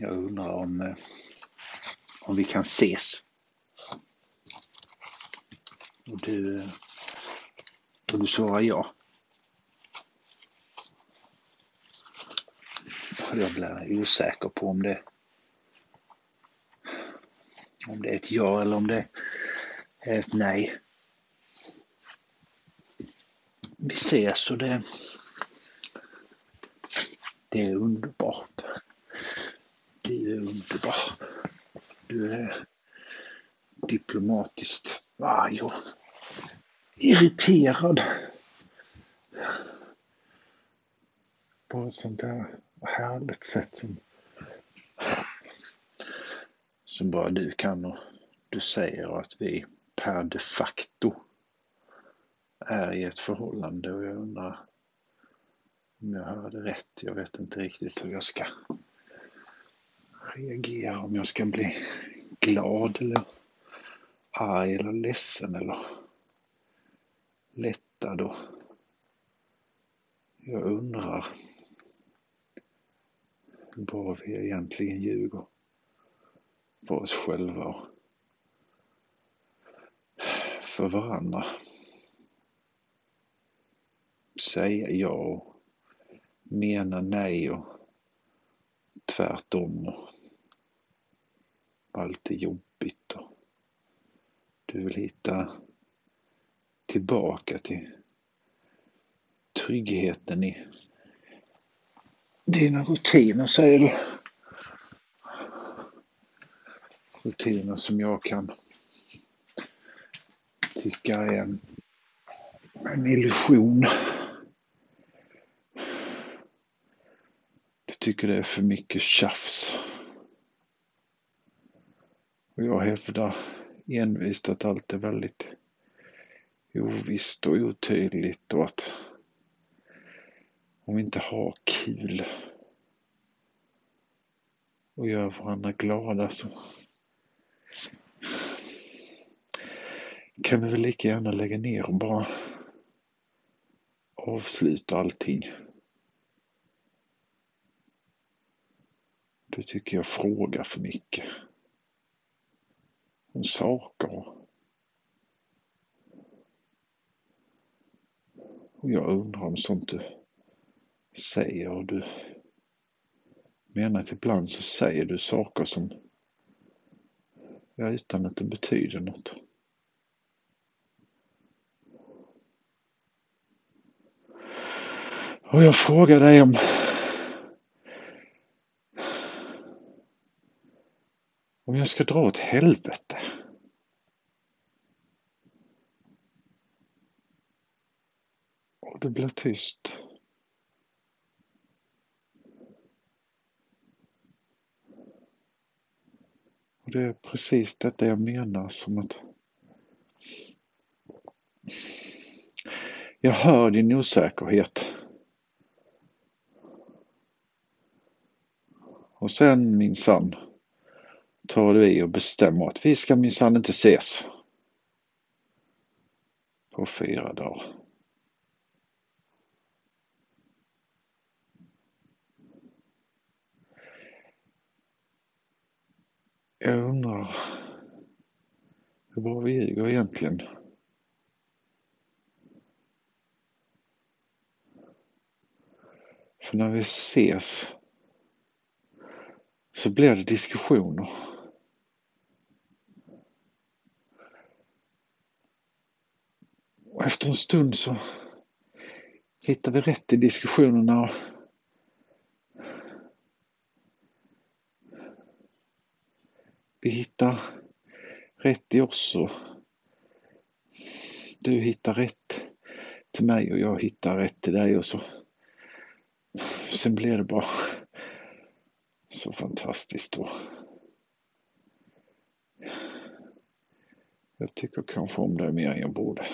Jag undrar om, eh, om vi kan ses. Och du, eh, och du svarar ja. Jag blir osäker på om det, om det är ett ja eller om det är ett nej. Vi ses och det, det är underbart. Du är underbar. Du är diplomatiskt arg och irriterad. På ett sånt där härligt sätt som, som bara du kan och du säger att vi per de facto är i ett förhållande och jag undrar om jag hörde rätt. Jag vet inte riktigt hur jag ska reagera, om jag ska bli glad eller arg eller ledsen eller lättad och jag undrar vad vi egentligen ljuger för oss själva och för varandra. Säga ja och mena nej och tvärtom och allt är jobbigt och du vill hitta tillbaka till tryggheten i dina rutiner säger du. Rutiner som jag kan tycka är en, en illusion. Du tycker det är för mycket tjafs. Och jag hävdar envist att allt är väldigt ovisst och otydligt och att om vi inte har kul och gör varandra glada så kan vi väl lika gärna lägga ner och bara avsluta allting. Då tycker jag frågar för mycket. Om saker. Och jag undrar om sånt du säger och du menar att ibland så säger du saker som ja, utan att det betyder något. Och jag frågar dig om om jag ska dra åt helvete. Och det blir tyst. Och det är precis detta jag menar som att jag hör din osäkerhet. Och sen minsann tar du i och bestämmer att vi ska minsann inte ses. På fyra dagar. Jag undrar hur bra vi ljuger egentligen. För när vi ses så blir det diskussioner. Och efter en stund så hittar vi rätt i diskussionerna och vi hittar rätt i oss och du hittar rätt till mig och jag hittar rätt till dig och så sen blir det bara så fantastiskt då. Jag tycker kanske om dig mer än jag borde.